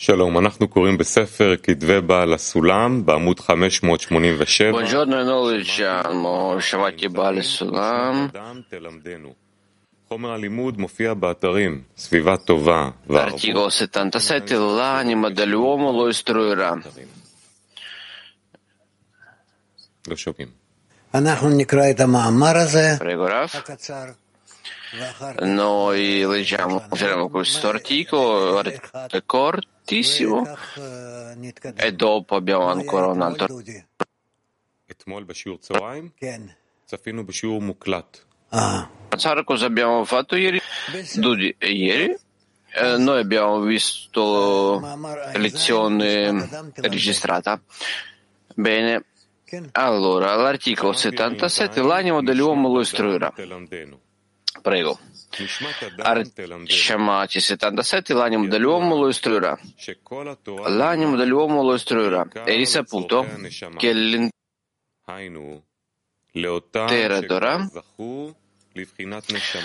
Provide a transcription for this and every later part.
שלום, אנחנו קוראים בספר כתבי בעל הסולם בעמוד 587. Buongiorno, noi leggiamo Shavati Bale Sulam. חומר הלימוד מופיע באתרים סביבה טובה וערבות. articolo 77, l'anima dell'uomo lo istruirà. לא שומעים. אנחנו נקרא את המאמר הזה. הקצר, Noi leggiamo questo articolo è fortissimo e dopo abbiamo ancora un altro. Ah. Cosa abbiamo fatto ieri? Dudi, ieri eh, noi abbiamo visto lezione registrata. Bene, allora l'articolo 77, l'animo dell'uomo lo istruirà. Prego. Арчамати Сетандасет и Ланим Далиомулу Иструра. Ланим Далиомулу Иструра. Eris appunto che l'intera Torah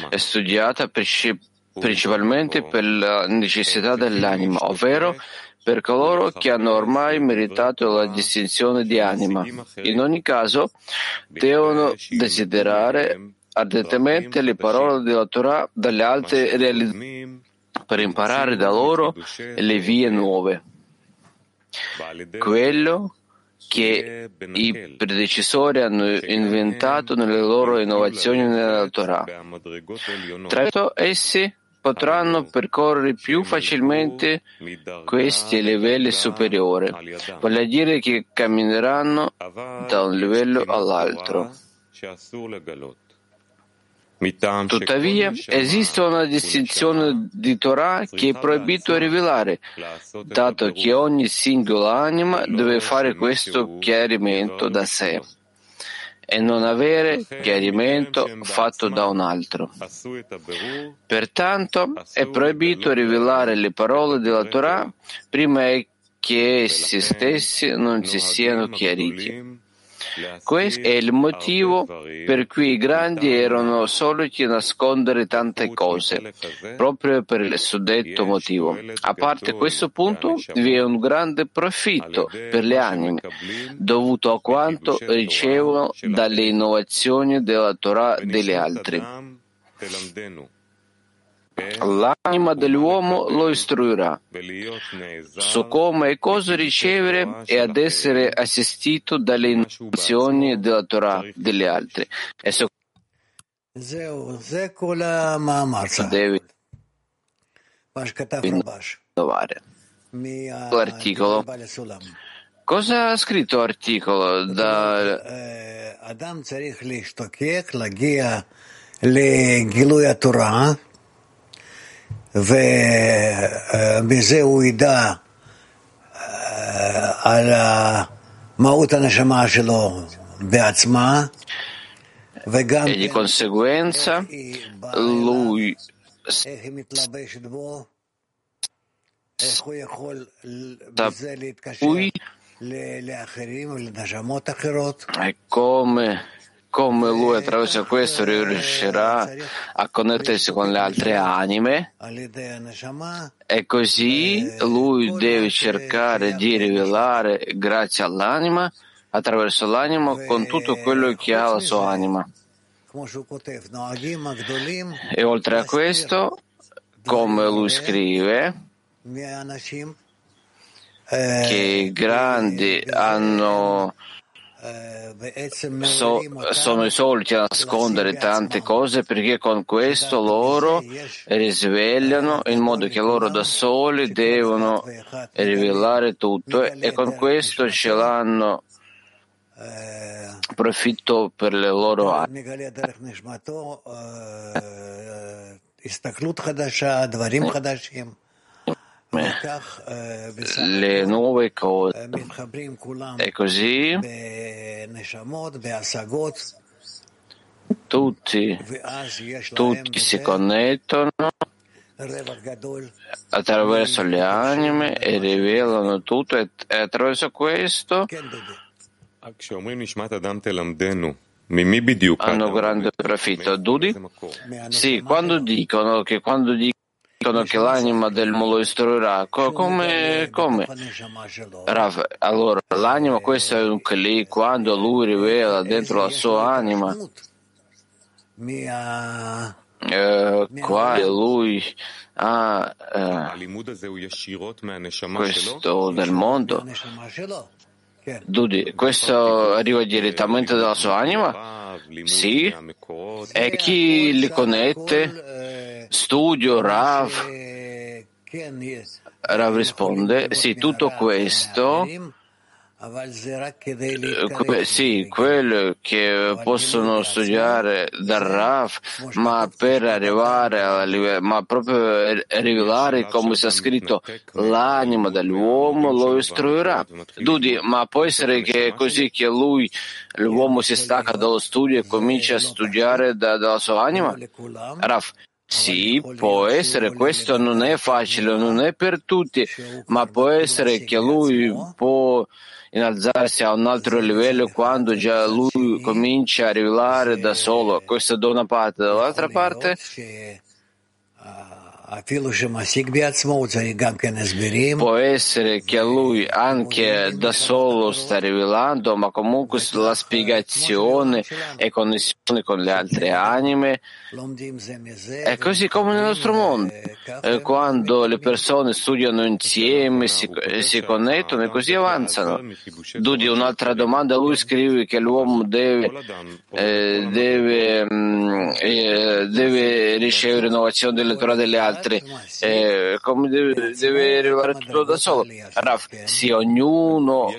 è studiata principalmente per la necessità dell'anima, ovvero per coloro che hanno ormai meritato la distinzione di anima. In ogni caso, devono desiderare ardentemente le parole della Torah dalle altre realizzazioni per imparare da loro le vie nuove. Quello che i predecessori hanno inventato nelle loro innovazioni nella Torah. Tra l'altro, essi potranno percorrere più facilmente questi livelli superiori, vale a dire che cammineranno da un livello all'altro. Tuttavia, esiste una distinzione di Torah che è proibito rivelare, dato che ogni singola anima deve fare questo chiarimento da sé e non avere chiarimento fatto da un altro. Pertanto è proibito rivelare le parole della Torah prima che essi stessi non si siano chiariti. Questo è il motivo per cui i grandi erano soliti nascondere tante cose, proprio per il suddetto motivo. A parte questo punto, vi è un grande profitto per le anime, dovuto a quanto ricevono dalle innovazioni della Torah degli altri L'anima dell'uomo lo istruirà su come e cosa ricevere e ad essere assistito dalle innovazioni della Torah degli altri. E su זהו, זה כל המאמר. cosa deve מה שכתב רבש. innovare. L'articolo. מהבעל הסולם. Cosa ha scritto l'articolo? Da... אה, אדם צריך להשתוקק, להגיע לגילוי התורה, ומזה הוא ידע אה, על מהות הנשמה שלו בעצמה. וגם... איך הוא יכול בזה להתקשר לאחרים ולנשמות אחרות? come lui attraverso questo riuscirà a connettersi con le altre anime. e così lui deve cercare di rivelare grazie all'anima, attraverso l'anima, con tutto quello che ha la sua anima. E oltre a questo, come lui scrive, che i grandi hanno So, sono i soliti a nascondere tante cose perché con questo loro risvegliano in modo che loro da soli devono rivelare tutto e con questo ce l'hanno profitto per le loro anime. Eh. le nuove cose. E così? tutti, tutti si connettono attraverso le anime e rivelano tutto e attraverso questo hanno grande profitto. Dudi? Sì, quando dicono che quando dicono dicono che l'anima dell'uomo lo istruirà. Co- come? come? Rav, allora, l'anima, questo è un kli, quando lui rivela dentro la sua anima, eh, quale lui ha eh, questo nel mondo, Dudi, questo arriva direttamente dalla sua anima? Sì. E chi li connette? Studio, Rav. Rav risponde, sì, tutto questo Que- sì, quello che possono studiare dal Raf, ma per arrivare a livello, ma proprio rivelare come sta scritto l'anima dell'uomo lo istruirà. Dudi, ma può essere che è così che lui, l'uomo si stacca dallo studio e comincia a studiare da, dalla sua anima? Raf, sì, può essere, questo non è facile, non è per tutti, ma può essere che lui può innalzarsi a un altro livello quando già lui comincia a rivelare da solo. Questo da una parte. Dall'altra parte, Può essere che lui anche da solo sta rivelando, ma comunque la spiegazione e connessione con le altre anime è così come nel nostro mondo. Quando le persone studiano insieme, si, si connettono e così avanzano. Dudi un'altra domanda, lui scrive che l'uomo deve, eh, deve, eh, deve ricevere innovazione delle Torah delle altre eh, come deve, deve, arrivare tutto da solo. Raf, sì, ognuno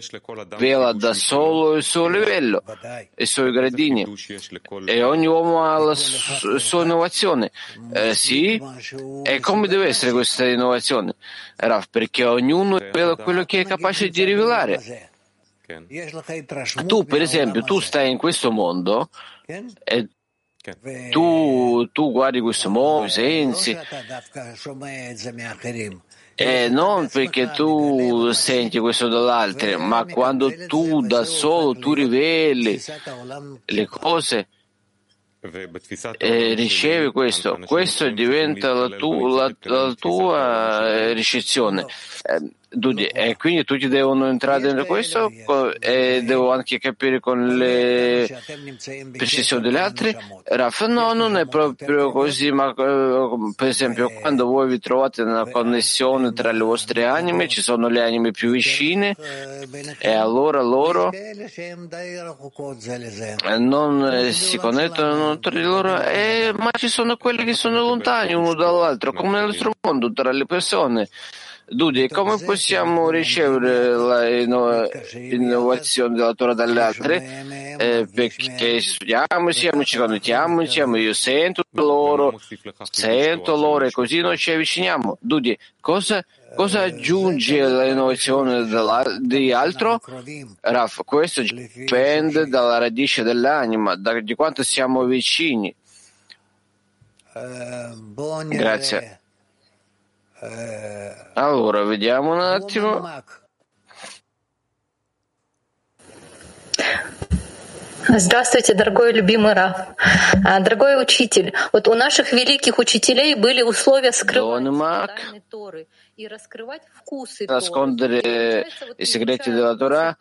vela da solo il suo livello, i suoi gradini e ogni uomo ha la su, sua innovazione. Eh, sì, e come deve essere questa innovazione? Raf, perché ognuno vela quello che è capace di rivelare. Tu, per esempio, tu stai in questo mondo e tu, tu guardi questo mondo, sensi, e non perché tu senti questo dall'altro, ma quando tu da solo tu riveli le cose e ricevi questo, questo diventa la, tu, la, la tua ricezione. E quindi tutti devono entrare dentro questo e devo anche capire con le precisioni delle altre. Raf, no, non è proprio così, ma per esempio quando voi vi trovate nella connessione tra le vostre anime, ci sono le anime più vicine e allora loro non si connettono tra loro, e, ma ci sono quelli che sono lontani uno dall'altro, come nel nostro mondo, tra le persone. Dudi, come possiamo ricevere l'innovazione della Torah dalle altre? Eh, perché studiamo insieme, ci connettiamo insieme, io sento loro, sento loro e così noi ci avviciniamo. Dudi, cosa, cosa aggiunge l'innovazione di altro? Raf, questo dipende dalla radice dell'anima, da, di quanto siamo vicini. Grazie. Allora, vediamo un attimo. Здравствуйте, дорогой любимый Раф. Дорогой учитель, вот у наших великих учителей были условия скрывать тайны Торы и раскрывать вкусы Торы. segreti della Torah.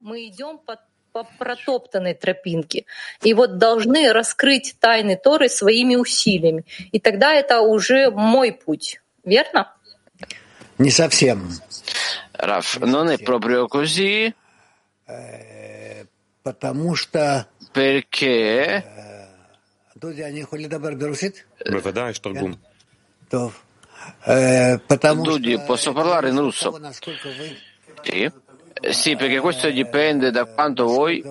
Мы идем по, по протоптанной тропинке. И вот должны раскрыть тайны Торы своими усилиями. И тогда это уже мой путь верно? Не совсем. Раф, но не proprio così. Потому что... Perché... Бывает, что гум. Дуди, posso parlare in russo? Sì. Sì, perché questo dipende da quanto voi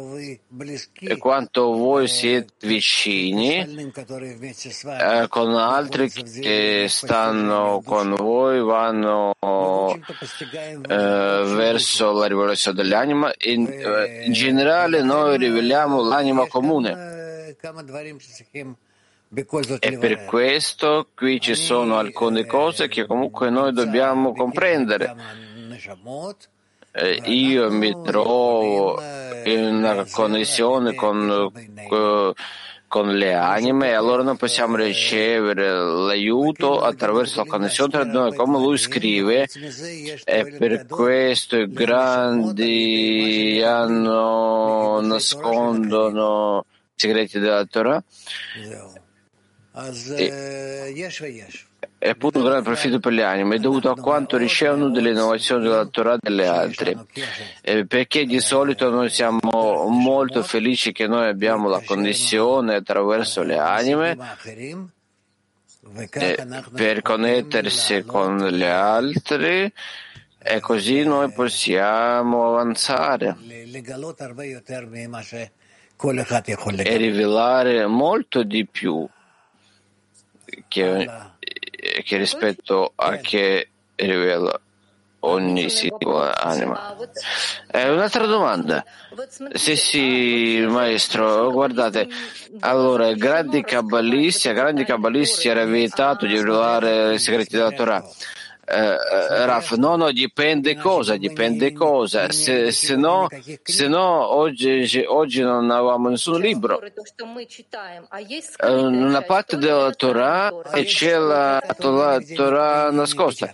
e quanto voi siete vicini eh, con altri che stanno con voi, vanno eh, verso la rivoluzione dell'anima. In, eh, in generale noi riveliamo l'anima comune. E per questo qui ci sono alcune cose che comunque noi dobbiamo comprendere. Eh, io mi trovo in una connessione con, eh, con le anime e allora noi possiamo ricevere l'aiuto attraverso la connessione tra noi, come lui scrive, e per questo i grandi hanno, nascondono segreti della Torah. E, è appunto un grande profitto per le anime, è dovuto a quanto ricevono delle innovazioni della Torah delle altre. Eh, perché di solito noi siamo molto felici che noi abbiamo la connessione attraverso le anime eh, per connettersi con le altre e così noi possiamo avanzare e rivelare molto di più che che rispetto a che rivela ogni singola anima. Eh, un'altra domanda. Sì, sì, maestro, guardate, allora, grandi kabbalisti, a grandi kabbalisti era vietato di rivelare i segreti della Torah eh, Raf, no, no, dipende cosa, dipende cosa. Se, se, no, se no oggi, oggi non avevamo nessun libro. Eh, una parte della Torah e c'è la, la Torah nascosta.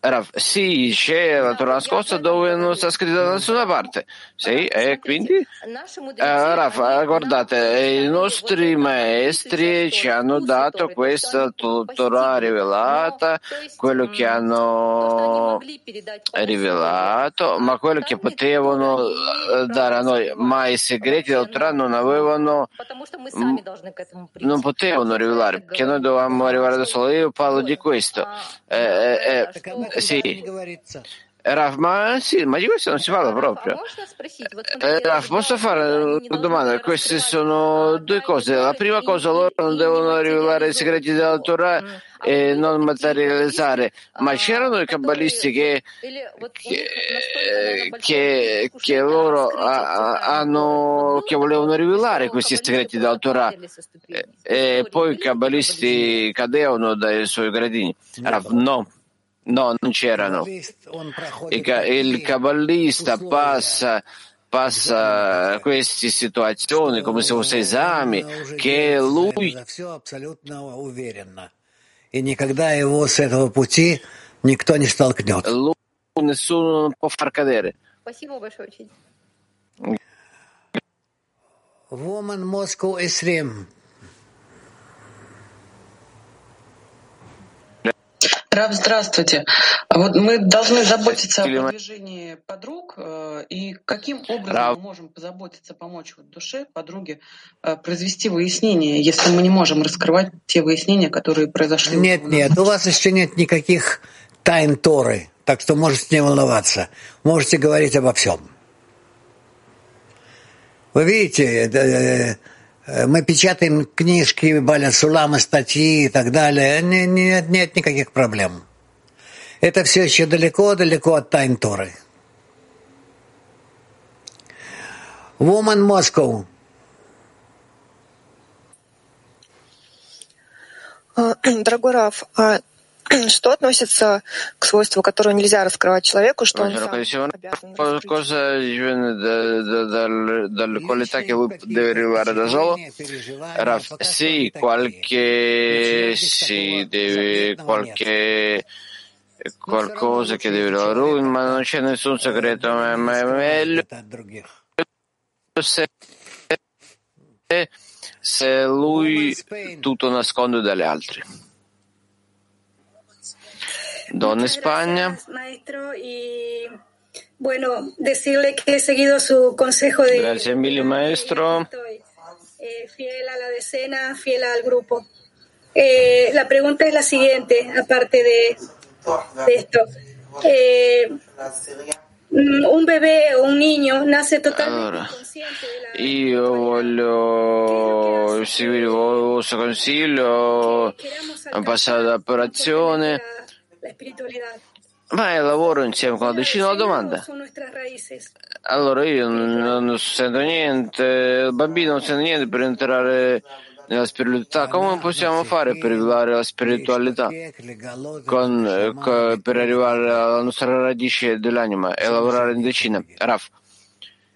Rav, sì, c'è la Torah nascosta dove non sta scritto da nessuna parte. Sì, e quindi? Uh, Rav, guardate, i nostri maestri ci hanno dato questa Torah rivelata, quello che hanno rivelato, ma quello che potevano dare a noi, ma i segreti della Torah non avevano, non potevano rivelare, perché noi dovevamo arrivare da solo. Io parlo di questo. Eh, eh, sì. Raf, ma sì, ma di questo non si parla proprio. Eh, Raf, posso fare una domanda? Queste sono due cose. La prima cosa, loro non devono rivelare i segreti della Torah e non materializzare, ma c'erano i kabbalisti che, che, che, che loro hanno, che volevano rivelare questi segreti della Torah e, e poi i kabbalisti cadevano dai suoi gradini. Raf, no. No, non c'erano. Il caballista passa, passa queste situazioni come se fosse esami che lui lui nessuno non può far cadere. Woman Moscow Esrim. Раб, здравствуйте. Вот мы должны заботиться о продвижении подруг, и каким образом мы можем позаботиться, помочь вот душе, подруге, произвести выяснение, если мы не можем раскрывать те выяснения, которые произошли? Нет, нет, у вас еще нет никаких тайн Торы, так что можете не волноваться. Можете говорить обо всем. Вы видите, мы печатаем книжки, Баля Сулама, статьи и так далее. Нет, нет никаких проблем. Это все еще далеко-далеко от тайн Торы. Woman Moscow. Дорогой Раф, Что относится к свойству, которое нельзя раскрывать человеку, что он сам Cosa dipende dalle qualità che lui deve arrivare da solo? Sì, qualche, sì, deve, qualche qualcosa che deve arrivare lui, ma non c'è nessun segreto, ma è meglio se, se lui tutto nasconde dalle altre. Donna España. Maestro, y bueno, decirle que he seguido su consejo de. Gracias, Emilio, maestro. Estoy, eh, fiel a la decena, fiel al grupo. Eh, la pregunta es la siguiente, aparte de, de esto. Eh, un bebé o un niño nace totalmente allora, consciente de la io voglio seguire il vostro consiglio, passare all'operazione. La espiritualidad. Ma io lavoro insieme con la decina la domanda. Allora io non, non sento niente, il bambino non sente niente per entrare nella spiritualità. Come possiamo fare per rivelare la spiritualità con, eh, co- per arrivare alla nostra radice dell'anima e lavorare in decina? Raf.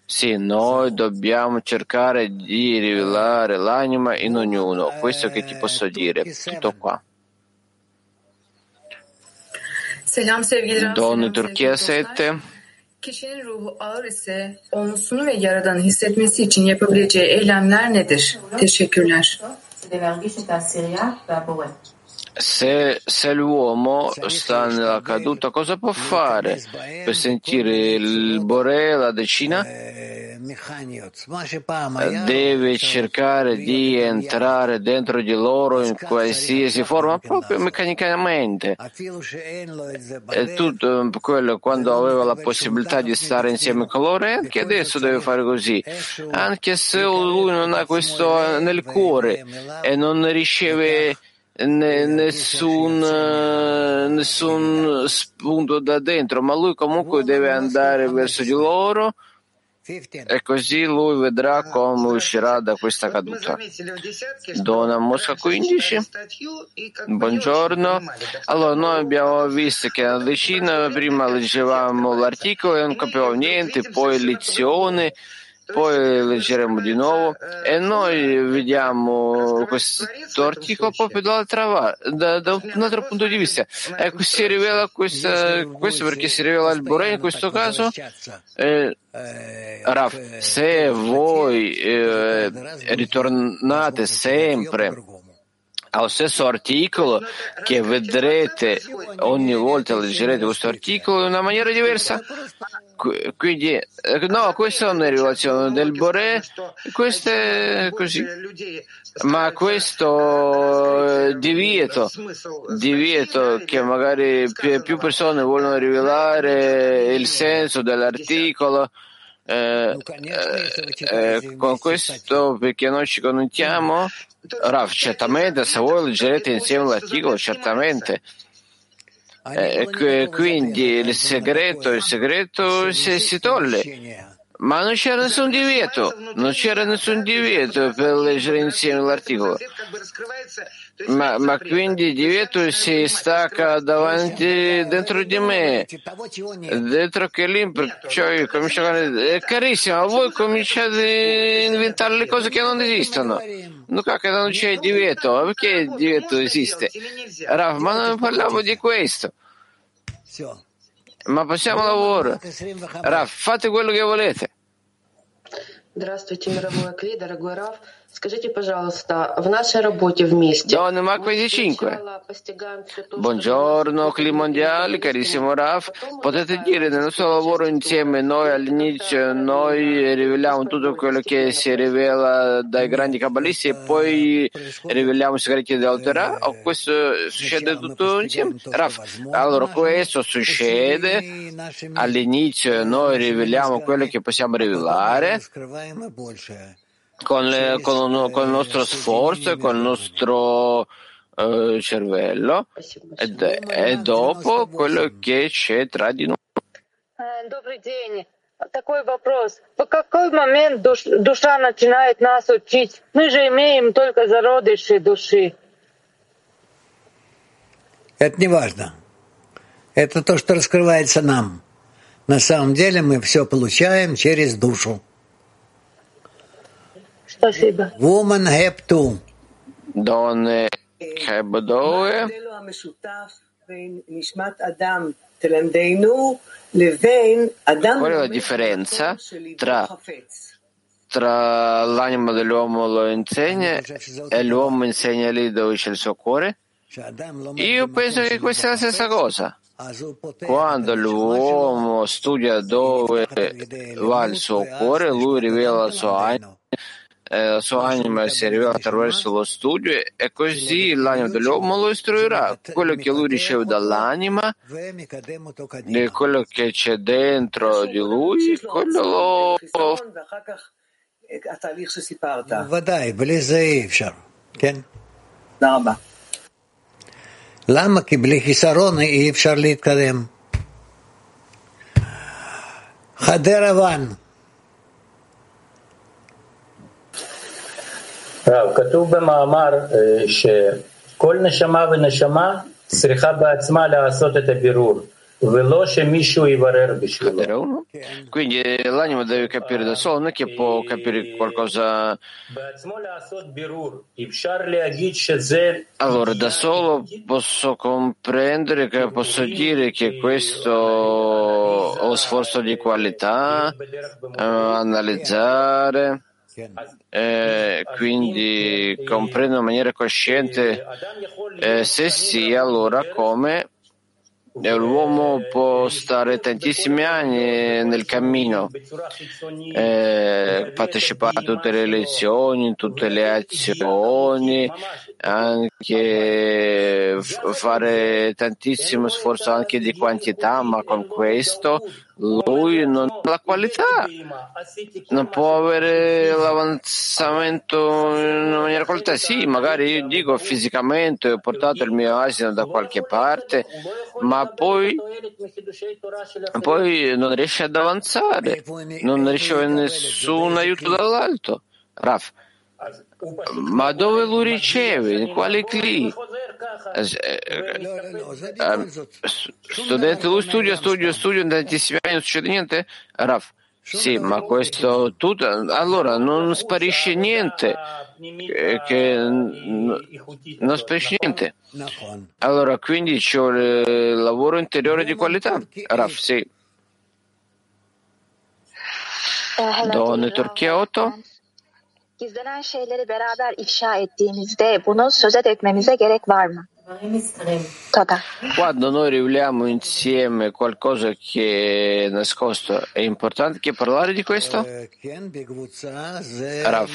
Sì, noi dobbiamo cercare di rivelare l'anima in ognuno. Questo che ti posso dire. Tutto qua. Selam sevgili Don Turchia 7. Kişinin ruhu ağır ise onusunu ve yaradanı hissetmesi için yapabileceği eylemler nedir? Teşekkürler. Se, se l'uomo sta nella caduta, cosa può fare per sentire il Bore, la decina? Deve cercare di entrare dentro di loro in qualsiasi forma, proprio meccanicamente. E tutto quello quando aveva la possibilità di stare insieme con loro, anche adesso deve fare così. Anche se lui non ha questo nel cuore e non riceve nessun, nessun spunto da dentro, ma lui comunque deve andare verso di loro e così lui vedrà come uscirà da questa caduta. Donna Mosca 15, buongiorno. Allora, noi abbiamo visto che nella decina prima leggevamo l'articolo e non capivamo niente, poi lezione poi leggeremo di nuovo e noi vediamo questo articolo proprio da, da un altro punto di vista. Ecco, si rivela questa, questo perché si rivela il Boré in questo caso. Eh, Raf, se voi eh, ritornate sempre allo stesso articolo che vedrete ogni volta leggerete questo articolo in una maniera diversa quindi eh, no questa è una rivelazione del Boré questo è così ma questo divieto divieto che magari più persone vogliono rivelare il senso dell'articolo eh, eh, con questo perché noi ci connettiamo Rav, certamente se voi leggerete insieme l'articolo, certamente. Eh, quindi il segreto, il segreto si, si toglie. Ma non c'era nessun divieto, non c'era nessun divieto per leggere insieme l'articolo. Ma, ma, quindi il divieto si stacca davanti dentro di me, dentro che lì, perciò io comincio a dire, carissima, voi cominciate a inventare le cose che non esistono. No, che non c'è il divieto, perché il divieto esiste? Raf, ma non parliamo di questo Ma passiamo al lavoro. Raf, fate quello che volete. Здравствуйте, мировой Акли, дорогой Раф. Скажите, пожалуйста, в нашей работе вместе... Donne Mac 25. Buongiorno, Cli Mondiali, carissimo Raf. Potete dire nel nostro lavoro insieme, noi all'inizio noi riveliamo tutto quello che si rivela dai grandi kabbalisti e poi riveliamo i segreti dell'Alterà? O questo succede tutto insieme? Raf, allora questo succede all'inizio noi riveliamo quello che possiamo rivelare con, le, con, con, il nostro sforzo e con il nostro uh, cervello e dopo quello che c'è tra di noi. Добрый день. Такой вопрос. В какой момент душ, душа начинает нас учить? Мы же имеем только зародыши души. Это не важно. Это то, что раскрывается нам. На самом деле мы все получаем через душу. Woman have two. Donne heb due. Qual è la differenza tra, tra l'anima dell'uomo lo insegna e l'uomo insegna lì dove c'è il suo cuore? Io penso che questa è la stessa cosa. Quando l'uomo studia dove va il suo cuore, lui rivela la sua anima la sua anima si rivela attraverso lo studio e così l'anima dell'uomo lo istruirà. Quello che lui riceve dall'anima, di quello che c'è dentro di lui, quello lo... ודאי, בלי זה אי אפשר, כן? תודה רבה. למה? כי בלי חיסרון אי אפשר להתקדם. חדר רב, כתוב במאמר שכל נשמה ונשמה צריכה בעצמה לעשות את הבירור. Quindi l'anima deve capire da solo, non è che può capire qualcosa. Allora, da solo posso comprendere che posso dire che questo è lo sforzo di qualità, eh, analizzare. Eh, quindi comprendo in maniera cosciente eh, se sì, allora come? L'uomo può stare tantissimi anni nel cammino, eh, partecipare a tutte le lezioni, tutte le azioni, anche fare tantissimo sforzo anche di quantità, ma con questo lui non ha la qualità, non può avere l'avanzamento in una maniera qualità. Sì, magari io dico fisicamente ho portato il mio asino da qualche parte, ma poi, poi non riesce ad avanzare, non riceve nessun aiuto dall'alto. Raf, ma dove lo riceve? In quale cli? Studente, lui studia, studia, studia, tantissimi anni, non succede niente? Raf, sì, ma questo tutto, allora non sparisce niente, che, non sparisce niente. Allora, quindi c'è il lavoro interiore di qualità. Raf, sì. Donne Turchia 8. Gizlenen şeyleri beraber ifşa ettiğimizde bunu söze dökmemize gerek var mı? Quando noi riveliamo insieme qualcosa che è nascosto, è importante che parlare di questo? Rav.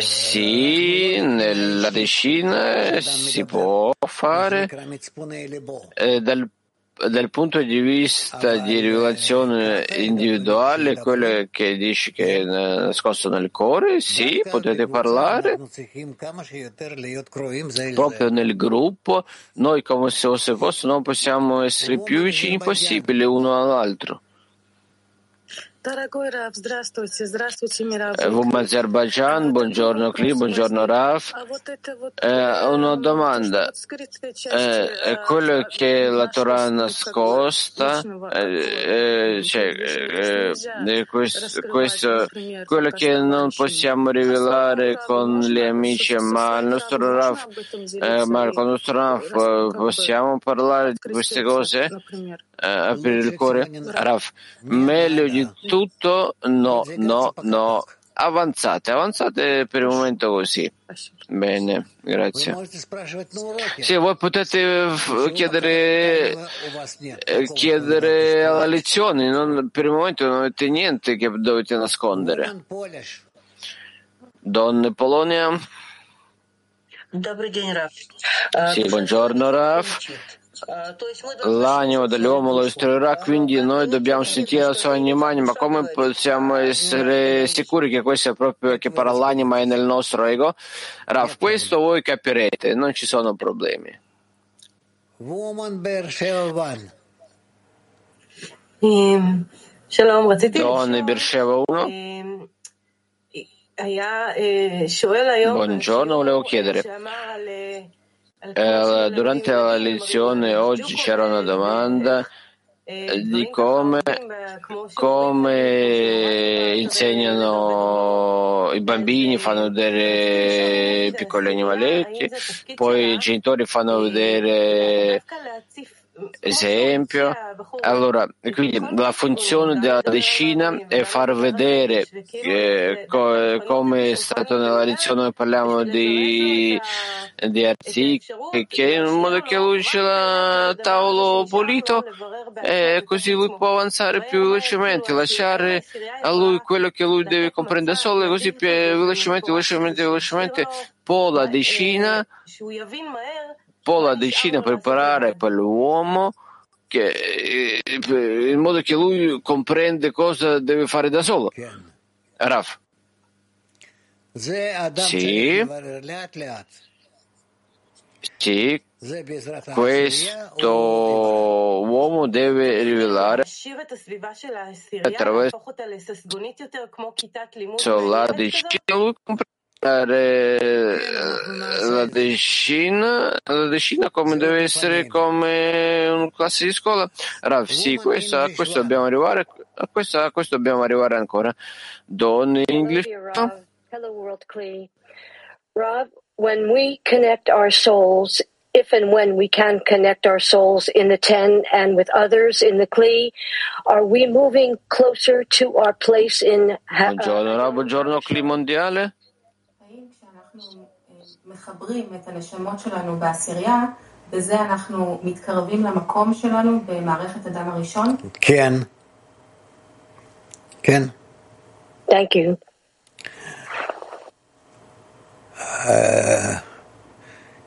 Sì, nella decina si può fare eh, dal dal punto di vista di rivelazione individuale, quello che dici che è nascosto nel cuore, sì, potete parlare. Proprio nel gruppo, noi come se fosse posto non possiamo essere più vicini possibile uno all'altro. Vum Azerbaijan, buongiorno Kli, buongiorno Raf. Eh, una domanda. Eh, quello che la Torah nascosta, eh, cioè, questo, questo, quello che non possiamo rivelare con gli amici, ma il nostro Raf, ma con il nostro Raf possiamo parlare di queste cose? Aprire il cuore? Raf, meglio di tutto, no, no, no. Avanzate, avanzate per il momento così. Bene, grazie. Sì, voi potete chiedere, chiedere alla lezione, non, per il momento non avete niente che dovete nascondere. Donne Polonia. Sì, buongiorno Raf. L'animo dell'uomo lo istruirà, quindi noi dobbiamo sentire la sua anima, ma come possiamo essere sicuri che questo è proprio che parla l'anima è nel nostro ego? Raf, questo voi capirete, non ci sono problemi. Donne Bersheva 1. Buongiorno, volevo chiedere. Eh, durante la lezione oggi c'era una domanda eh, di come, come insegnano i bambini, fanno vedere piccoli animaletti, poi i genitori fanno vedere esempio. Allora, quindi la funzione della decina è far vedere eh, co- come è stato nella lezione parliamo di, di articoli, che in modo che lui c'è il tavolo pulito e così lui può avanzare più velocemente, lasciare a lui quello che lui deve comprendere solo e così più velocemente, velocemente, velocemente può la decina po' la decina preparare per l'uomo che, in modo che lui comprende cosa deve fare da solo. Raf. Sì. Sì, questo uomo deve rivelare attraverso la comprende la decina, la decina come deve essere come una classe di scuola. Rav, sì, questo, a questo dobbiamo arrivare, a questo, a questo dobbiamo arrivare ancora. Don English. Hello, World Kli. Rav, when we connect our souls, if and when we can connect our souls in the ten and with others in the Kli, are we moving closer to our place in Buongiorno, Rav, buongiorno Kli mondiale. מחברים את הנשמות שלנו בעשירייה, בזה אנחנו מתקרבים למקום שלנו במערכת אדם הראשון? כן. כן. Thank you.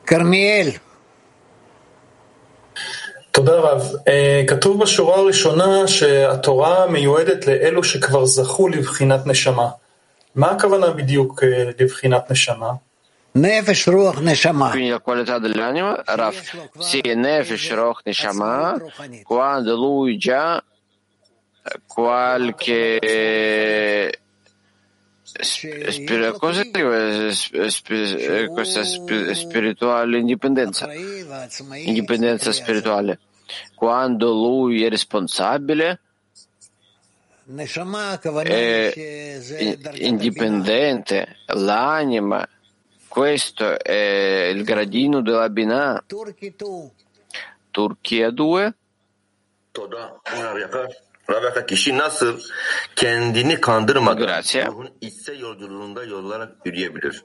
כרמיאל. תודה רב. כתוב בשורה הראשונה שהתורה מיועדת לאלו שכבר זכו לבחינת נשמה. מה הכוונה בדיוק לבחינת נשמה? Quindi la qualità dell'anima, Raf, sì, Nefesh Ruach Neshama, quando lui già qualche spir- cosa questa spirituale indipendenza, indipendenza spirituale, quando lui è responsabile, è indipendente, l'anima questo è il gradino della Binah. Turchia 2. kişi nasıl kendini kandırmadan Grazie. ruhun içsel yolculuğunda yollara yürüyebilir?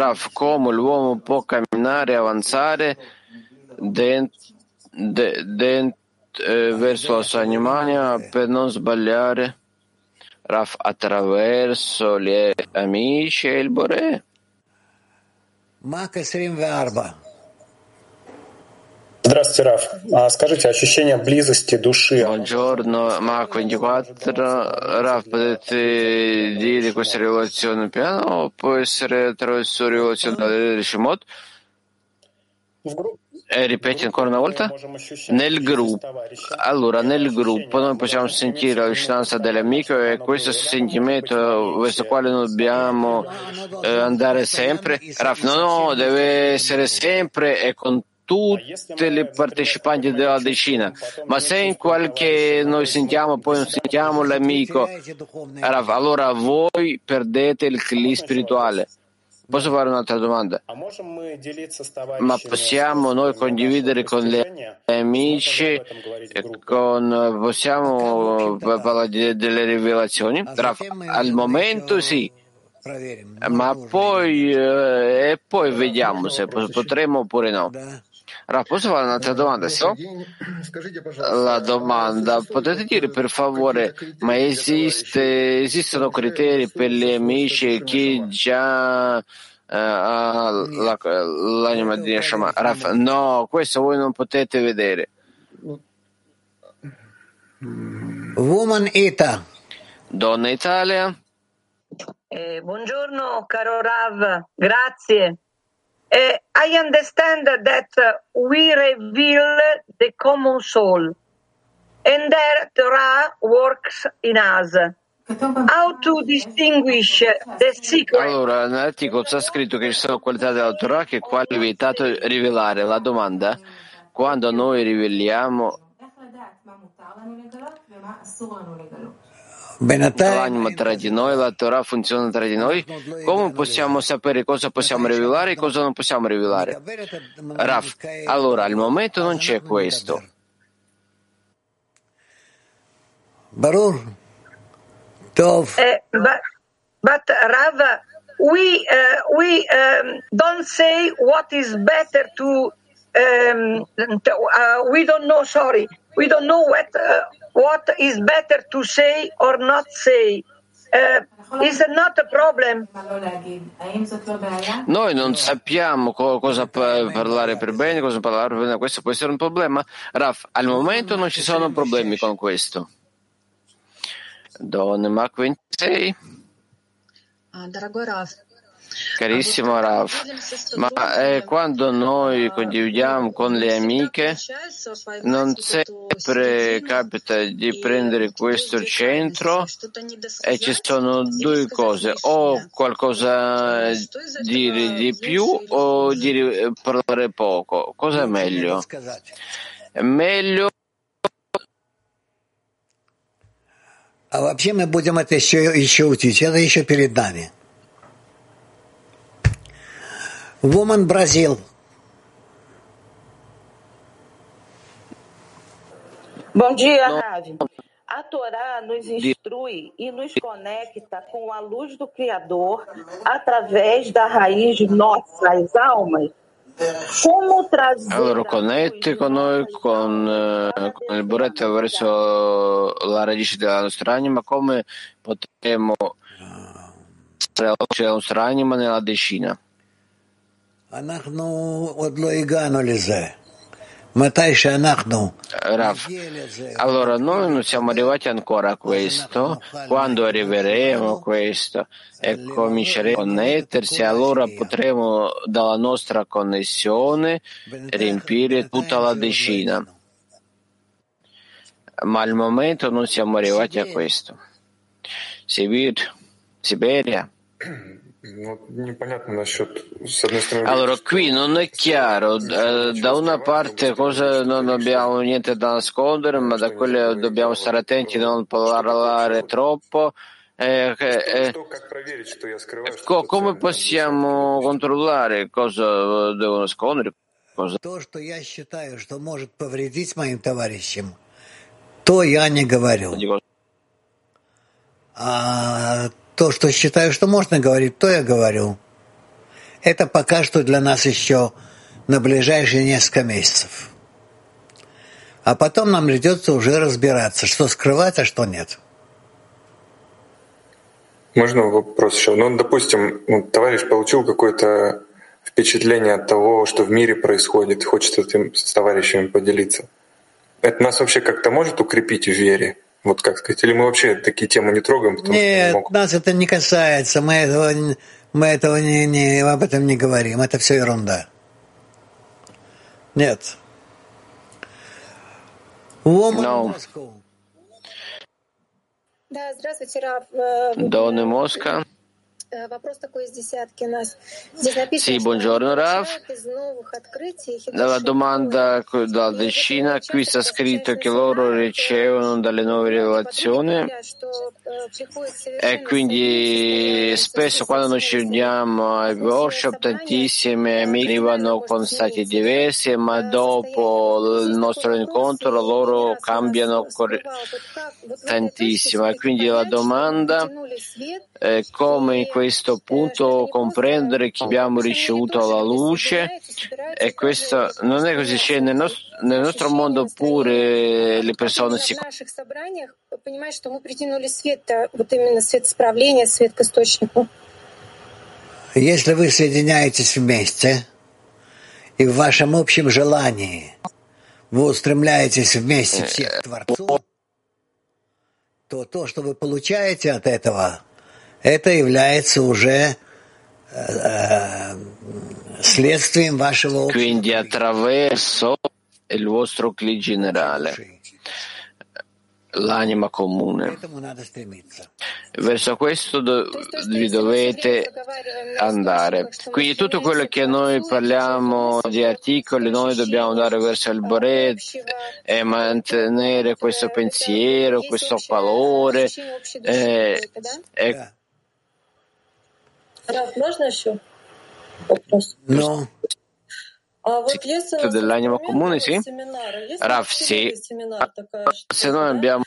Raf, come l'uomo può camminare e avanzare dent, de, dent, eh, verso la sua anima per non sbagliare? Raf, attraverso gli amici e il Bore. Мак 24. Здравствуйте, Раф. А скажите, ощущение близости души. Buongiorno, Marco 24. Raf, potete dire questa rivelazione piano o può essere attraverso rivelazione del Shemot? E ripeti ancora una volta? Nel gruppo. Allora, nel gruppo noi possiamo sentire la vicinanza dell'amico e questo sentimento verso il quale dobbiamo eh, andare sempre. Raf, no, no, deve essere sempre e con tutte le partecipanti della decina, ma se in qualche noi sentiamo poi non sentiamo l'amico, Raf, allora voi perdete il cli spirituale. Posso fare un'altra domanda? Ma possiamo noi condividere con gli amici, con, possiamo parlare delle rivelazioni? Al momento sì, ma poi, eh, e poi vediamo se potremo oppure no. Allora, posso fare un'altra domanda? So? La domanda, potete dire per favore, ma esiste, esistono criteri per gli amici e chi già uh, ha la, l'anima di Neshama? No, questo voi non potete vedere. Woman Ita. Donna Italia. Eh, buongiorno caro Rav, grazie. Uh, I understand that we reveal the common soul and that Ra works in us. How to distinguish the secret? Allora, nell'articolo c'è scritto che ci sono qualità della Torah che qua è vietato rivelare. La domanda, quando noi riveliamo tra di noi, la Torah funziona tra di noi, come possiamo sapere cosa possiamo rivelare e cosa non possiamo rivelare? Raf, allora al momento non c'è questo. Barur. Tov. Uh, but, but Rav, we uh, we um, don't say what is better to. Um, uh, we don't know. Sorry, we don't know what what is better to say or not say. is not a problem. Noi non sappiamo co- cosa parlare per bene, cosa parlare per bene. Questo può essere un problema. Raf, al momento non ci sono problemi con questo. Don Mac 26. Дорогой Раф, Carissimo Rav, ma eh, quando noi condividiamo con le amiche, non sempre capita di prendere questo centro e ci sono due cose, o qualcosa dire di più o dire parlare poco. Cosa è meglio? È meglio А вообще мы будем это еще, еще учить. Это еще перед нами. Woman Brazil. Bom dia, Ravi. A Torá nos instrui e nos conecta com a luz do Criador através da raiz de nossas almas allora connette con noi con, eh, con il Boret verso la radice della nostra anima, come potremo essere la nostra anima nella decina? Rav, allora noi non siamo arrivati ancora a questo, quando arriveremo a questo e cominceremo a connettersi, allora potremo dalla nostra connessione riempire tutta la decina. Ma al momento non siamo arrivati a questo. Sibir, Siberia. Allora, qui non è chiaro, eh, da una parte cosa non abbiamo niente da nascondere, ma da quelle dobbiamo stare attenti a non parlare troppo. Eh, eh, co- come possiamo controllare cosa devo nascondere? Cosa... То, что я считаю, что может повредить моим товарищам, то я не говорю. А то, что считаю, что можно говорить, то я говорю. Это пока что для нас еще на ближайшие несколько месяцев. А потом нам придется уже разбираться, что скрывать, а что нет. Можно вопрос еще? Ну, допустим, товарищ получил какое-то впечатление от того, что в мире происходит, хочет этим с товарищами поделиться. Это нас вообще как-то может укрепить в вере? Вот как сказать, или мы вообще такие темы не трогаем? Потому Нет, что могут... нас это не касается, мы этого, мы этого не, не, об этом не говорим, это все ерунда. Нет. No. Да, здравствуйте, Раф. Донни Моска. Sì, buongiorno Rav. La domanda dalla decina, qui sta scritto che loro ricevono dalle nuove rivelazioni. e quindi spesso quando noi ci uniamo ai workshop tantissimi amici arrivano con stati diversi ma dopo il nostro incontro loro cambiano tantissimo. E quindi la domanda è come in questo punto comprendere che abbiamo ricevuto la luce e questo non è così, c'è nel nostro, nel nostro mondo pure le persone si источнику. Если вы соединяетесь вместе, и в вашем общем желании вы устремляетесь вместе всех к Творцу, то то, что вы получаете от этого, это является уже э, следствием вашего общего. Quindi attraverso il vostro cli generale l'anima comune. Verso questo do, vi dovete andare. Quindi tutto quello che noi parliamo di articoli, noi dobbiamo andare verso il Boret e mantenere questo pensiero, questo valore. Eh, e... No dell'anima comune, sì? Rav, sì. Se noi abbiamo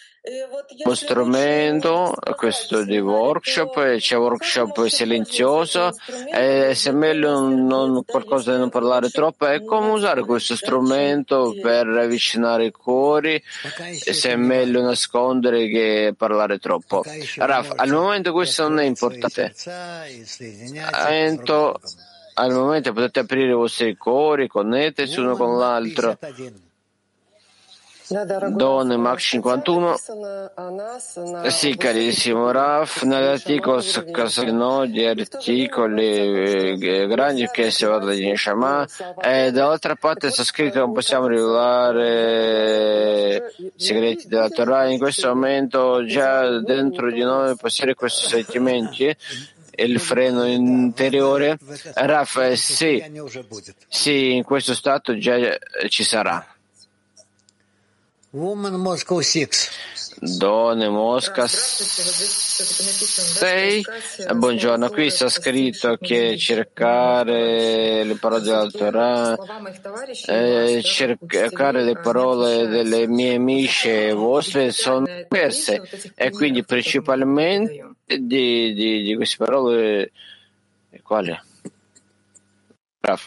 uno strumento, questo di workshop, c'è workshop silenzioso, e se è meglio non, qualcosa di non parlare troppo, è come usare questo strumento per avvicinare i cuori, e se è meglio nascondere che parlare troppo. Rav, al momento questo non è importante. Al momento potete aprire i vostri cuori, connettersi uno con l'altro. Don Max 51. Sì, carissimo Raf, nell'articolo Casalino di articoli eh, grandi che si va di Nishama e dall'altra parte sta scritto che non possiamo rivelare segreti della Torah. In questo momento già dentro di noi possiamo questi sentimenti il freno interiore? Raf, sì, sì, in questo stato già ci sarà. Woman Moscow 6. Donne Mosca 6. Buongiorno, qui sta scritto che cercare le parole della Torah, eh, cercare le parole delle mie amiche vostre sono diverse e quindi principalmente di, di, di queste parole quali? Bravo.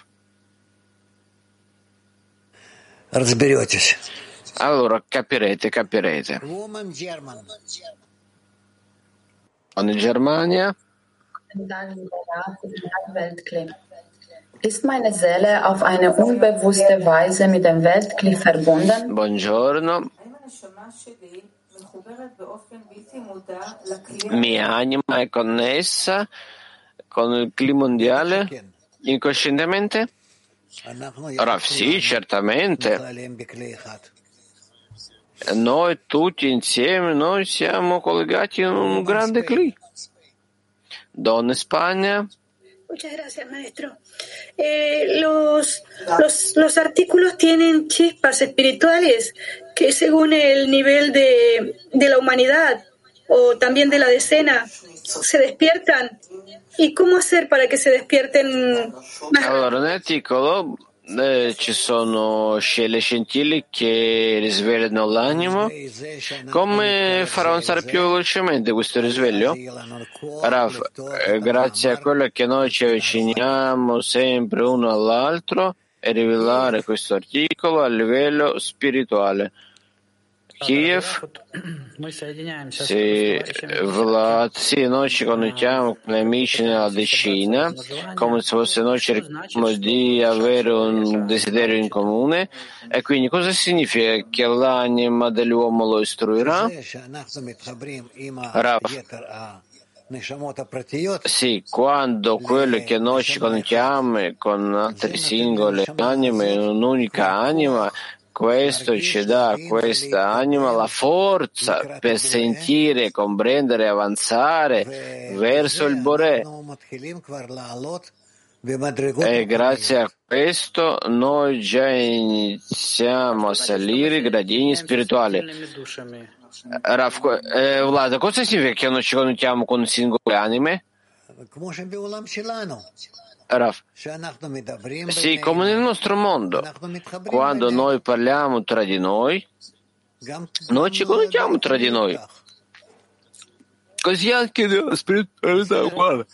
Разберетесь. Allora capirete, capirete. Und in Germania? Ist meine Seele auf eine unbewusste Weise mit dem Weltkli verbunden? Buongiorno. Mia anima è connessa con il clima mondiale incoscientemente? Rav, sì, certamente. Noi tutti insieme, noi siamo collegati in un grande cli. Donna Spagna. Muchas gracias, maestro. Eh, los, los, los artículos tienen chispas espirituales que según el nivel de, de la humanidad o también de la decena se despiertan. ¿Y cómo hacer para que se despierten más? Eh, ci sono scelle scintille che risvegliano l'animo. Come far avanzare più velocemente questo risveglio? Rav, eh, grazie a quello che noi ci avviciniamo sempre uno all'altro e rivelare questo articolo a livello spirituale. Kiev. Sì, Vlad, sì, noi ci connettiamo con gli amici nella decina, come se fosse noi cerchiamo di avere un desiderio in comune. E quindi cosa significa che l'anima dell'uomo lo istruirà? Rav. Sì, quando quello che noi ci connettiamo con altre singole anime in un'unica anima, questo ci dà questa anima la forza per sentire, comprendere e avanzare verso il Bore. E grazie a questo noi già iniziamo a salire i gradini spirituali. Rav, eh, Vlada, cosa significa che noi ci connettiamo con singole anime? Rav. Sì, come nel nostro mondo. Quando noi parliamo tra di noi, noi ci connettiamo tra di noi. Così anche nella spiritualità uguale.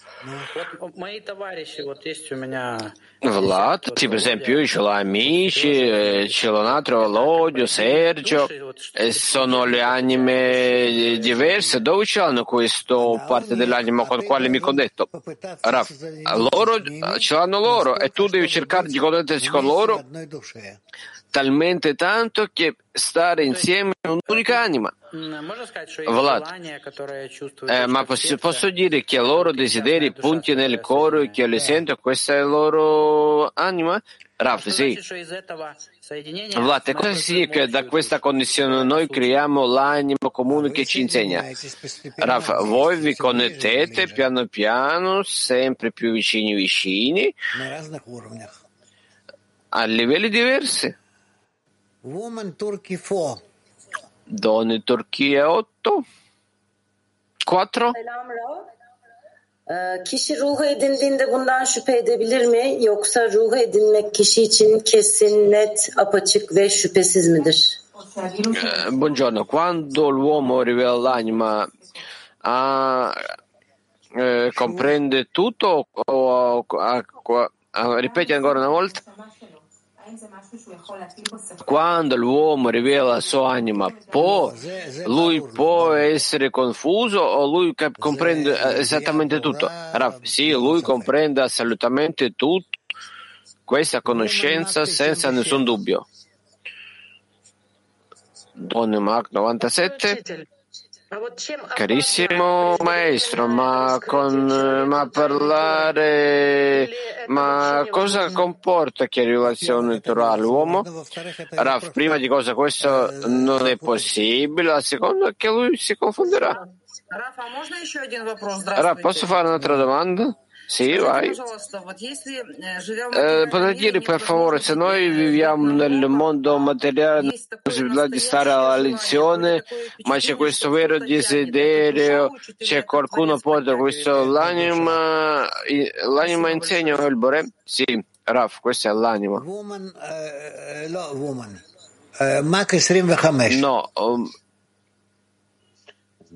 Vlad, sì, per esempio, io ce l'ho amici, ce l'ho un altro Valodio, Sergio, e sono le anime diverse. Dove ce l'hanno questo parte dell'anima con la quale mi connetto? Rav, loro ce l'hanno loro e tu devi cercare di connettersi con loro talmente tanto che stare insieme in un'unica anima. Vlad, eh, ma posso, posso, dire che i loro desideri punti nel cuore e che io li sento, questa è la loro anima? Rav, sì. Vlad, cosa significa che da questa connessione noi creiamo l'anima comune che ci insegna? Rav, voi vi connettete piano piano, sempre più vicini vicini, a livelli diversi. Donne Turchia 8 4 Kişi ruhu edindiğinde bundan şüphe edebilir mi? Yoksa ruhu edinmek kişi için kesin, net, apaçık ve şüphesiz midir? Buongiorno, quando l'uomo rivela l'anima, ah, eh, comprende tutto o, o, o ripeti ancora una volta? Quando l'uomo rivela la sua anima, può, lui può essere confuso o lui comprende esattamente tutto? Rav, sì, lui comprende assolutamente tutto, questa conoscenza senza nessun dubbio. Donimac 97. Carissimo maestro, ma, con, ma parlare, ma cosa comporta che relazione tra l'uomo? Raf, prima di cosa questo non è possibile, la seconda è che lui si confonderà. Raf, posso fare un'altra domanda? Sì, vai. Eh, potete dire per favore, se noi viviamo nel mondo materiale, la possibilità di stare alla lezione, ma c'è questo vero desiderio, c'è qualcuno può questo, l'anima, l'anima insegna il Bore? Sì, Raf, questa è l'anima. Woman, uh, no, woman.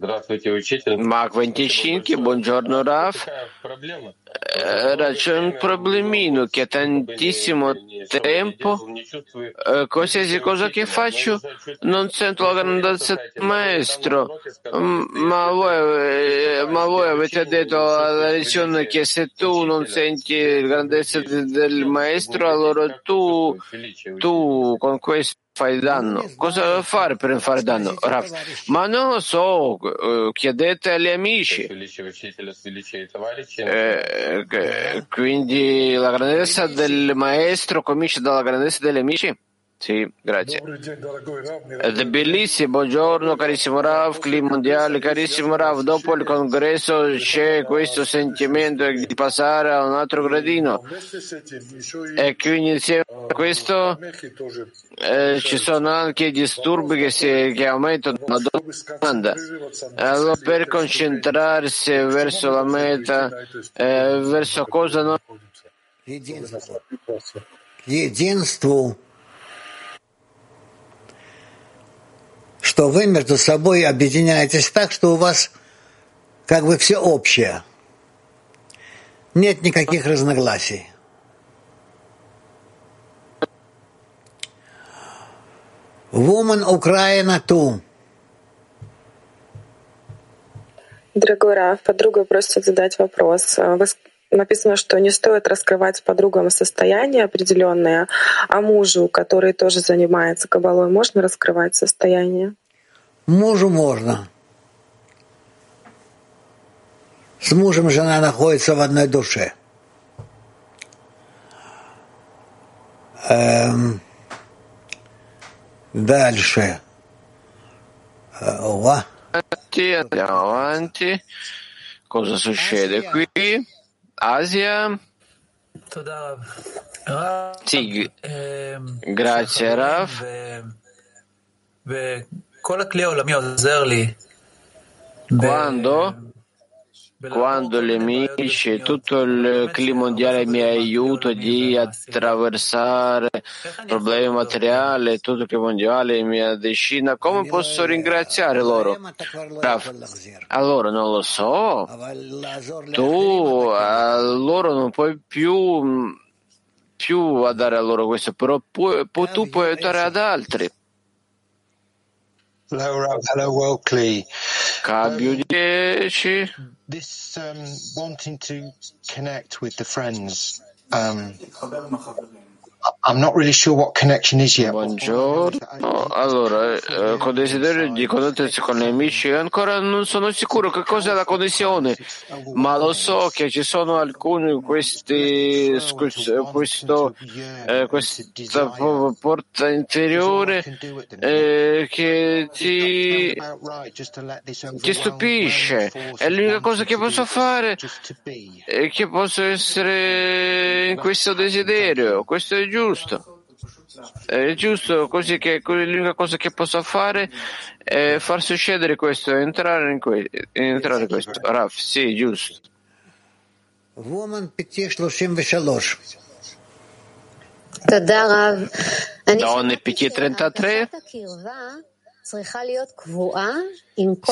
Uh, Mach 25. No, um, Mach 25, buongiorno Raf. C'è un problemino che tantissimo tempo, eh, qualsiasi cosa che faccio, non sento la grandezza del maestro. Mm, ma voi, eh, ma voi avete detto alla lezione che se tu non senti la grandezza del maestro, allora tu, tu con questo fai danno. Cosa fare per fare danno? Ma non lo so, eh, chiedete agli amici. Eh, quindi la grandezza del maestro comincia dalla grandezza degli amici? Sì, grazie. Ed è bellissimo, buongiorno carissimo Rav, clima mondiale, carissimo Rav, dopo il congresso c'è questo sentimento di passare a un altro gradino e quindi insieme a questo eh, ci sono anche disturbi che, si, che aumentano la domanda. Allora per concentrarsi verso la meta, eh, verso cosa non... Единству что вы между собой объединяетесь так, что у вас как бы все общее. Нет никаких разногласий. Woman Украина ту. Дорогой Раф, подруга просит задать вопрос. Вы написано, что не стоит раскрывать подругам состояние определенное, а мужу, который тоже занимается кабалой, можно раскрывать состояние? Мужу можно. С мужем жена находится в одной душе. Эм, дальше. Ова. Andiamo avanti. Cosa succede qui? Asia. Sì, grazie Raf. Quando quando le amici e tutto il clima mondiale mi aiuta di attraversare problemi materiali, tutto il clima mondiale mi avvicina, come posso ringraziare loro? Allora non lo so, tu a loro non puoi più, più dare a loro questo, però pu- pu- tu puoi aiutare ad altri. Hello, hello, Welkley. Cambio 10. This um, wanting to connect with the friends. Um, Buongiorno. Allora, eh, con desiderio di connettersi con gli amici, ancora non sono sicuro che cos'è la connessione, ma lo so che ci sono alcuni questi, questo, eh, questa porta interiore eh, che ti, ti stupisce. E l'unica cosa che posso fare è che posso essere in questo desiderio. Questo è giusto. È giusto così che l'unica cosa che posso fare è far succedere questo, entrare in, que- entrare in questo. Raf, sì, giusto. Woman PT33. Donne PT33.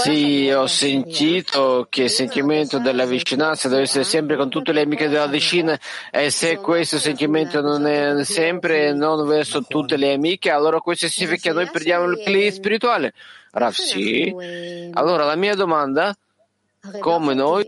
Sì, ho sentito che il sentimento della vicinanza deve essere sempre con tutte le amiche della vicina e se questo sentimento non è sempre non verso tutte le amiche, allora questo significa che noi perdiamo il clima spirituale. Raf, sì. Allora la mia domanda, come noi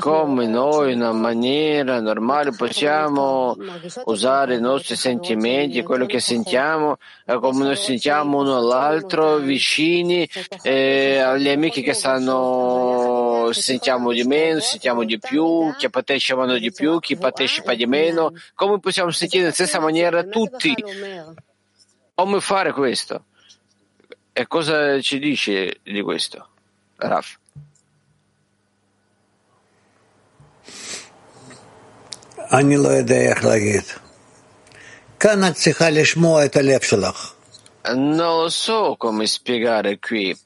come noi in una maniera normale possiamo usare i nostri sentimenti, quello che sentiamo, come noi sentiamo uno all'altro, vicini, eh, agli amici che stanno, sentiamo di meno, sentiamo di più, che partecipano di più, chi partecipa di meno, come possiamo sentire nella stessa maniera tutti? Come fare questo? E cosa ci dice di questo? Raf. אני לא יודע איך להגיד. כאן את צריכה לשמוע את הלב שלך. Non lo so come spiegare qui.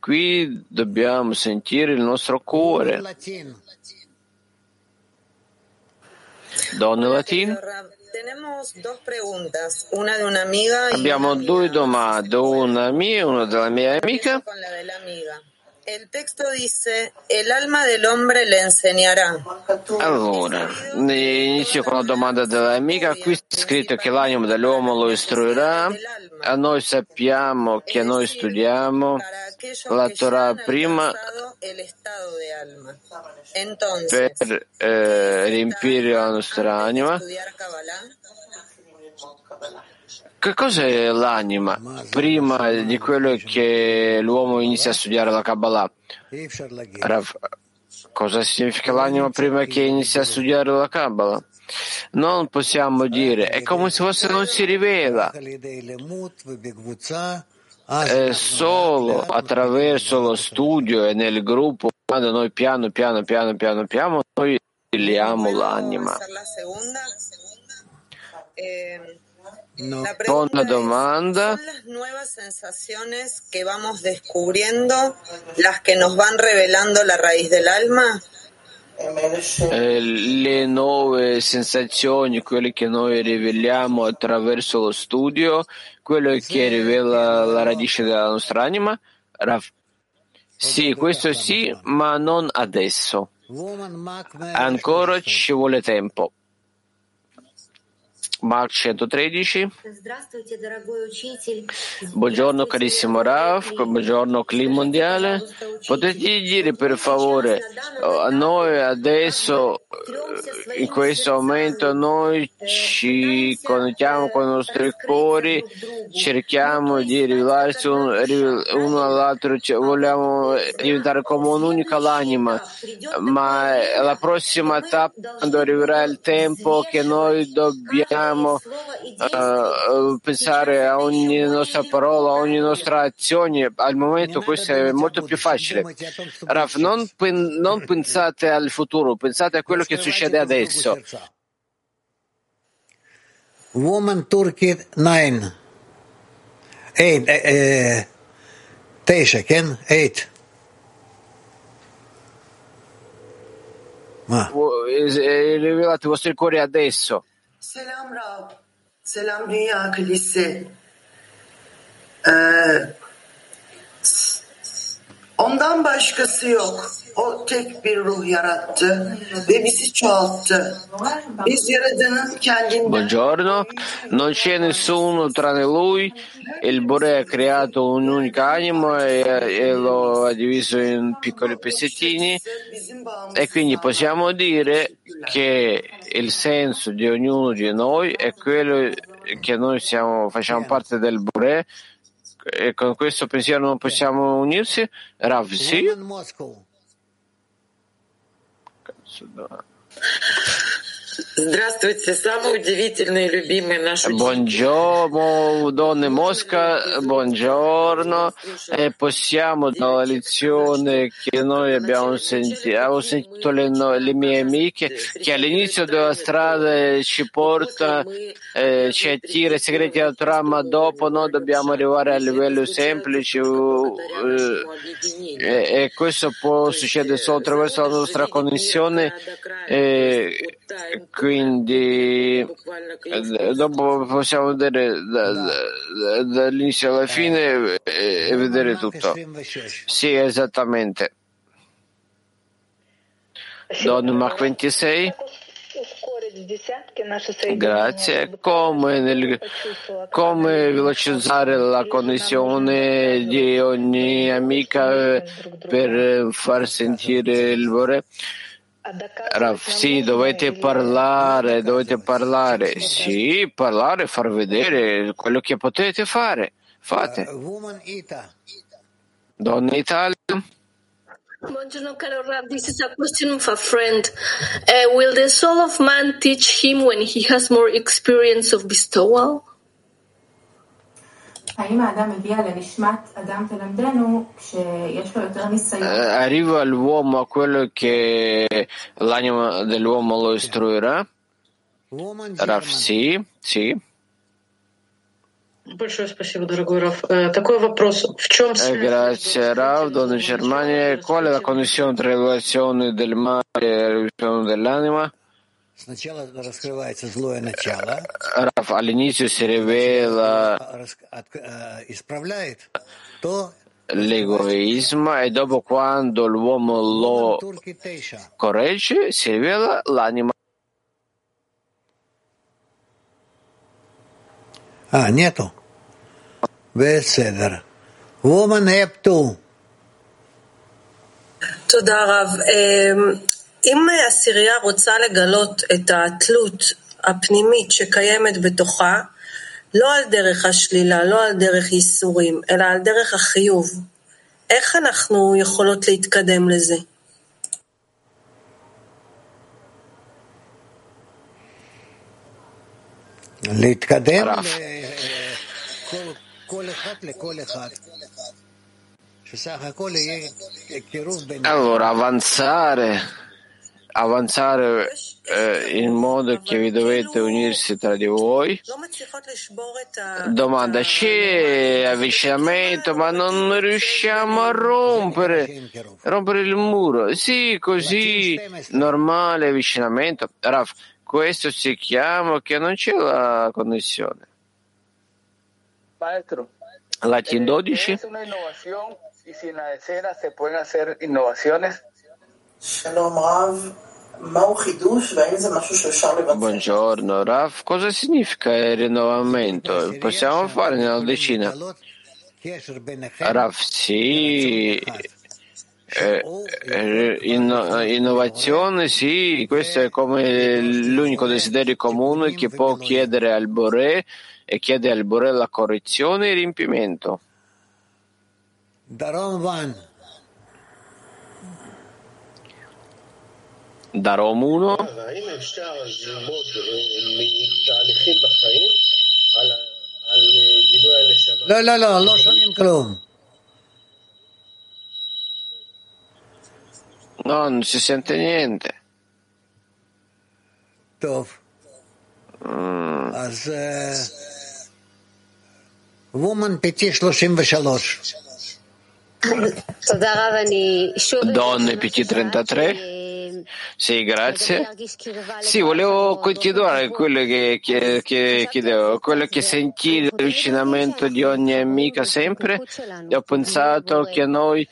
Qui dobbiamo sentire il nostro cuore. Donne Latin? Abbiamo due domande, una mia e una della mia amica. Il testo dice, el alma del hombre le enseñará. Allora, inizio con la domanda dell'amica. Qui è scritto che l'anima dell'uomo lo istruirà. A noi sappiamo che noi studiamo la Torah prima per eh, riempire la nostra anima. Che cos'è l'anima prima di quello che l'uomo inizia a studiare la Kabbalah? Rav, cosa significa l'anima prima che inizia a studiare la Kabbalah? Non possiamo dire, è come se fosse non si rivela. È solo attraverso lo studio e nel gruppo, quando noi piano piano piano piano piano, noi riveliamo l'anima. Seconda domanda. Son las nuevas sensaciones que vamos descubriendo las que nos van revelando la raíz del alma. Eh, le nuove sensazioni, quelle che noi riveliamo attraverso lo studio, quello che rivela la radice della nostra anima? Rav. Sì, questo sì, ma non adesso. Ancora ci vuole tempo. Mark 113. Buongiorno carissimo Raf, buongiorno Clim Mondiale. Potete dire per favore a noi adesso, in questo momento, noi ci connettiamo con i nostri cuori, cerchiamo di rivelarsi uno all'altro, vogliamo diventare come un'unica l'anima, ma la prossima tappa, quando arriverà il tempo che noi dobbiamo uh, pensare a ogni nostra parola, a ogni nostra azione. Al momento questo è molto più facile. Raf, non, non pensate al futuro, pensate a quello che succede adesso. Woman Turkey 9. 8. 9, כן? 8. Ma. Rivelate i vostri cuori adesso. Selam Rab, selam Dünya Kilisi. Ee, ondan başkası yok. O tek bir ruh yarattı ve bizi çoğalttı. Biz Yaradan'ın kendinden... Buongiorno, non c'è nessuno tranne lui. Il Bore ha creato un'unica anima e, e lo ha diviso in piccoli pezzettini e quindi possiamo dire che il senso di ognuno di noi è quello che noi siamo, facciamo parte del Bore e con questo pensiero non possiamo unirsi? Rav, sì? Cazzo, no. Buongiorno, donne Mosca, buongiorno. E э, passiamo dalla lezione che noi abbiamo sentito, avevo sentito le, no, le, mie amiche, che all'inizio della strada eh, ci porta, eh, ci attira i segreti della Torah, ma dopo noi dobbiamo arrivare a livello semplice eh, e questo può succedere solo attraverso la nostra connessione. Eh, quindi dopo possiamo vedere da, da, dall'inizio alla fine e, e vedere tutto. Sì, esattamente. Don Mark 26. Grazie. Come, nel, come velocizzare la connessione di ogni amica per far sentire il Bore? Raf, sì, dovete parlare, dovete parlare. Sì, parlare, far vedere quello che potete fare. Fate. Donna Italia. Buongiorno caro Rav, this is a question of a friend. Uh, will the soul of man teach him when he has more experience of bestowal? Arriva l'uomo a quello che l'anima dell'uomo lo istruirà? Rav, sì, sì. Большое спасибо, дорогой Раф. Такой вопрос. В чем Grazie Rav, Donna Germania. Qual è la connessione tra l'evoluzione del male e l'evoluzione dell'anima? Сначала раскрывается злое начало. Раф, al inicio se revela исправляет то, l'egoismo e dopo quando l'uomo lo corregge si rivela l'anima. А, нету. Беседер. Woman have to. Туда, Рав. אם הסירייה רוצה לגלות את התלות הפנימית שקיימת בתוכה, לא על דרך השלילה, לא על דרך ייסורים, אלא על דרך החיוב, איך אנחנו יכולות להתקדם לזה? להתקדם כל אחד לכל אחד. Allora, avanzare, avanzare eh, in modo che vi dovete unirsi tra di voi. Domanda, c'è avvicinamento, ma non riusciamo a rompere, rompere il muro. Sì, così, normale avvicinamento. Raf, questo si chiama che non c'è la connessione. Latin 12. Buongiorno Raf, cosa significa il rinnovamento? Possiamo fare nella decina? Raf, sì, eh, eh, inno- innovazione sì, questo è come l'unico desiderio comune che può chiedere al Boré e chiede al Boré la correzione e il riempimento. Darom 1. האם אפשר ללמוד מתהליכים בחיים על, על גילוי הנשמה? לא, לא, לא, לא שומעים כלום. No, non si sente niente. טוב. Mm. אז וומן פיתי 33. תודה רב, אני שוב... Donne PT33. Sì, grazie. Sì, volevo continuare quello che, che, che chiedevo, quello che sentì l'avvicinamento di ogni amica sempre. E ho pensato che noi,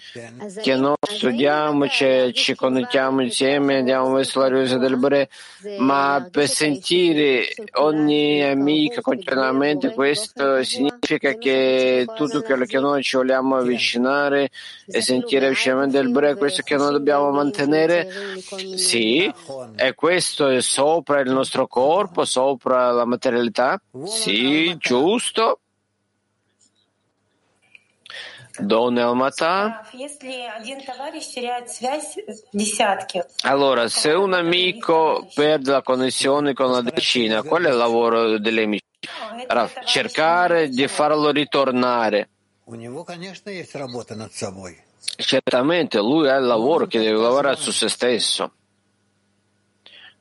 che noi studiamo, ci, ci connettiamo insieme, andiamo verso la riosa del Bre, ma per sentire ogni amica continuamente questo significa che tutto quello che noi ci vogliamo avvicinare e sentire l'avvicinamento del Bre, questo che noi dobbiamo mantenere. Sì, e questo è sopra il nostro corpo, sopra la materialità? Sì, giusto. Donne Almatà. Allora, se un amico perde la connessione con la decina, qual è il lavoro degli amici? Cercare di farlo ritornare. Certamente lui ha il lavoro che deve lavorare su se stesso.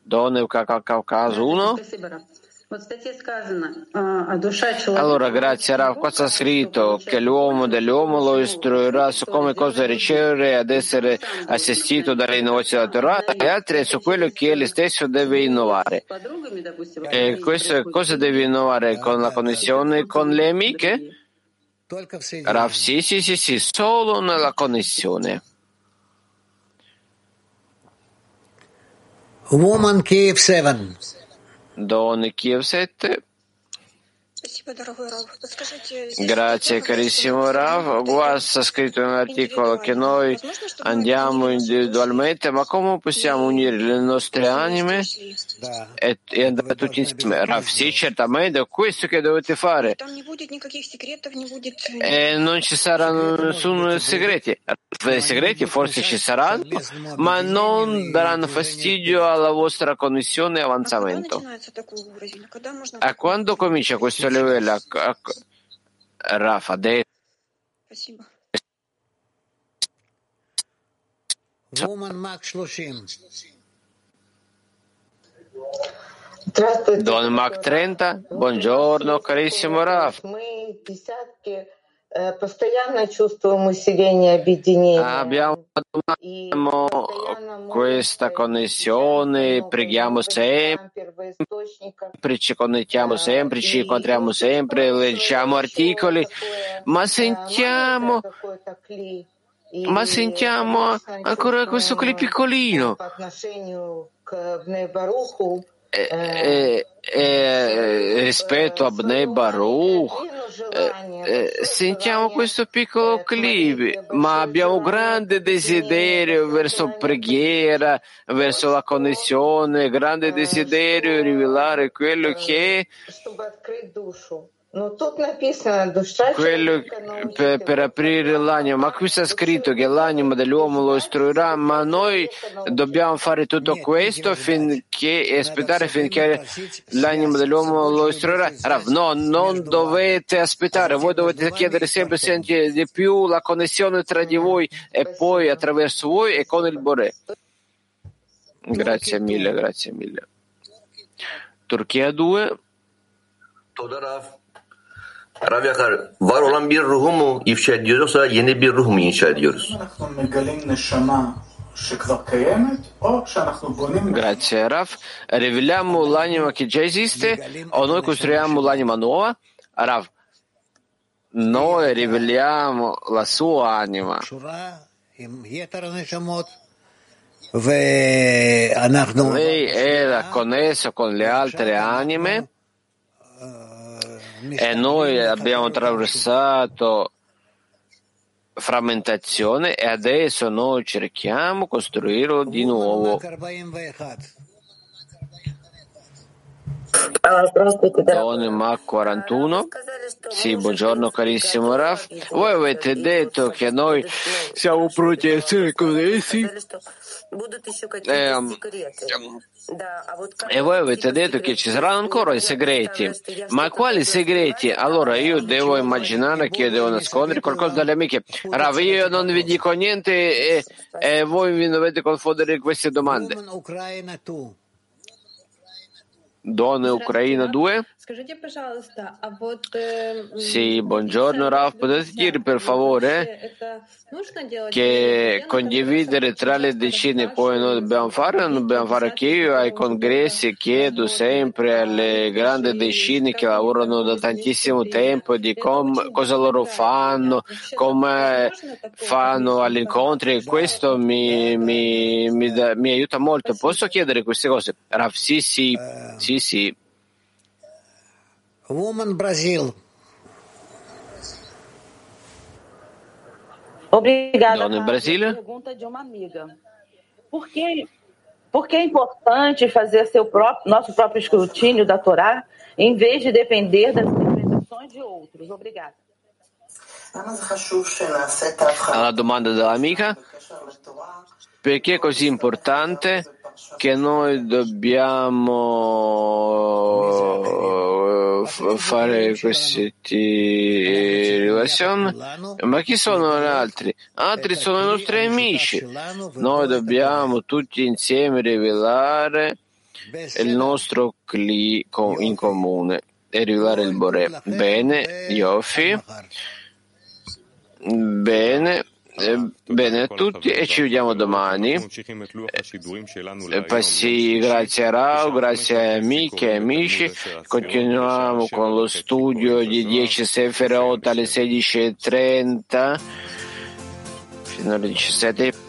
Donne Caucaso 1. Allora, grazie a qua sta scritto che l'uomo dell'uomo lo istruirà su come cosa ricevere ad essere assistito dalle innovazioni della Torah e altri su quello che egli stesso deve innovare. E questo cosa deve innovare con la connessione con le amiche? Rav, sì, sì, sì, sì, solo nella connessione. Woman Kiev 7. Don Kiev 7. Grazie carissimo Rav. Guas ha scritto nell'articolo che noi andiamo individualmente, ma come possiamo unire le nostre anime e, e andare tutti insieme? Rav, sì, certamente, è questo che dovete fare. E non ci saranno nessun segreti. Segreti forse ci saranno, ma non daranno fastidio alla vostra connessione e avanzamento. A quando comincia questo livello? Rafa, adesso. Don Mac 30, buongiorno carissimo Raf. Abbiamo questa connessione, preghiamo sempre, ci connettiamo sempre, ci incontriamo sempre, leggiamo articoli, ma sentiamo, ma sentiamo ancora questo clip piccolino. E, e, e, rispetto a Bnei Baruch sentiamo questo piccolo clip ma abbiamo grande desiderio verso preghiera verso la connessione grande desiderio di rivelare quello che quello per, per, aprire l'anima, ma qui sta scritto che l'anima dell'uomo lo istruirà, ma noi dobbiamo fare tutto questo finché, e aspettare finché l'anima dell'uomo lo istruirà. No, non dovete aspettare, voi dovete chiedere sempre, sempre di più la connessione tra di voi e poi attraverso voi e con il Bore. Grazie mille, grazie mille. Turchia 2. Rav Yakar, var olan bir ruhu mu ifşa ediyoruz yoksa yeni bir ruh mu inşa ediyoruz? Grazie Rav. Riveliamo l'anima che già esiste o noi costruiamo l'anima nuova? Rav, noi riveliamo la sua anima. Lei era connesso con le altre anime e noi abbiamo attraversato frammentazione e adesso noi cerchiamo di costruirlo di nuovo. Don Mac 41. Sì, buongiorno carissimo Raf. Voi avete detto che noi siamo pronti a essere connessi. Eh, e voi avete detto che ci saranno ancora i segreti. Ma quali segreti? Allora io devo immaginare che io devo nascondere qualcosa dalle amiche. Rav, io non vi dico niente e, e voi mi dovete confondere queste domande. Donne Ucraina 2. Sì, buongiorno Raf, potete dire per favore? che condividere tra le decine poi noi dobbiamo fare o non dobbiamo fare che io ai congressi chiedo sempre alle grandi decine che lavorano da tantissimo tempo di com, cosa loro fanno, come fanno agli incontri e questo mi, mi, mi, da, mi aiuta molto. Posso chiedere queste cose? Raf, sì, sì, sì, sì. Woman Brasil. Obrigada. Dona Brasília. Pergunta de uma amiga. Por que, por que é importante fazer seu próprio, nosso próprio escrutínio da Torá, em vez de depender das interpretações de outros? Obrigada. Alla domanda dell'amica, perché è così importante che noi dobbiamo fare queste relazioni? Ma chi sono gli altri? Altri sono i nostri amici. Noi dobbiamo tutti insieme rivelare il nostro cli in comune e rivelare il Bore. Bene, Yofi. Bene. Bene a tutti e ci vediamo domani. Eh, sì, grazie a Rao, grazie a amiche e amici. Continuiamo con lo studio di 10 Seferot alle 16.30 fino alle 17.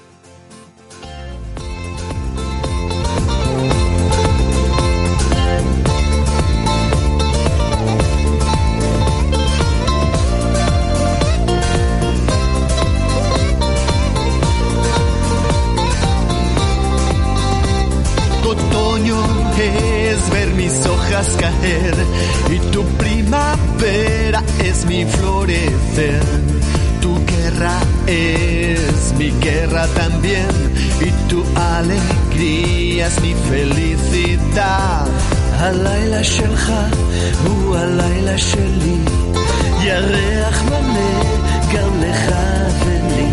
הלילה שלך הוא הלילה שלי, ירח מלא גם לך ולי.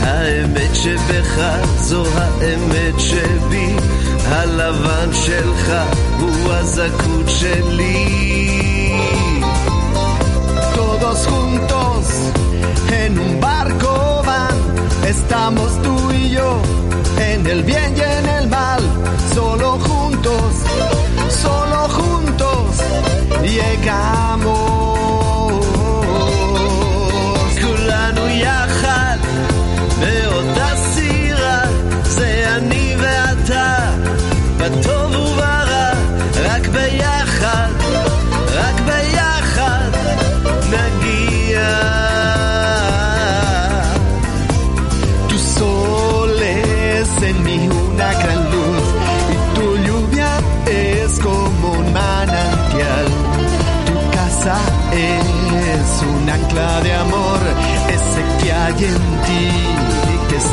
האמת שבך זו האמת שבי, הלבן שלך הוא הזכות שלי. Todos juntos en un barco van, estamos tú y yo, en el bien y en el mal, solo juntos, solo juntos llegamos.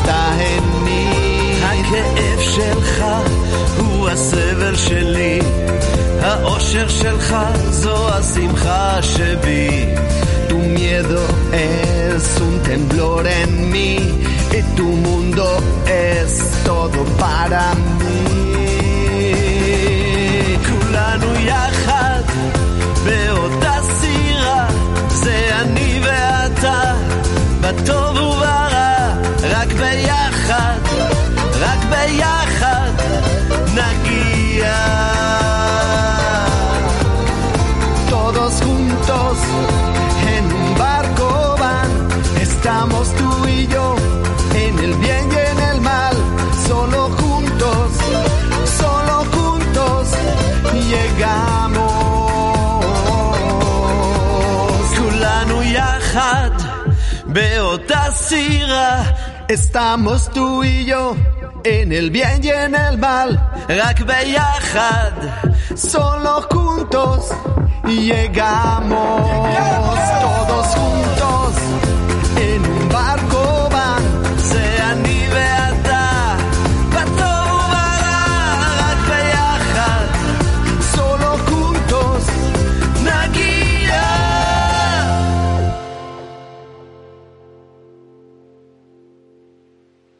y que está en mí. הכאב שלך הוא הסבל שלי, האושר שלך זו השמחה שבי. Tu miedo es un temblor en mí y tu mundo es todo para mí. כולנו יחד באותה סירה, זה אני ואתה, בטוב וברע, רק ביחד, רק ביחד נגיע. Todos juntos en un barco van, estamos tú y yo, en el bien y en el mal, solo juntos, solo juntos llegamos. כולנו יחד באותה סירה, estamos tú y yo, en el bien y en el mal. Rakbeyahad, solo juntos llegamos, todos juntos.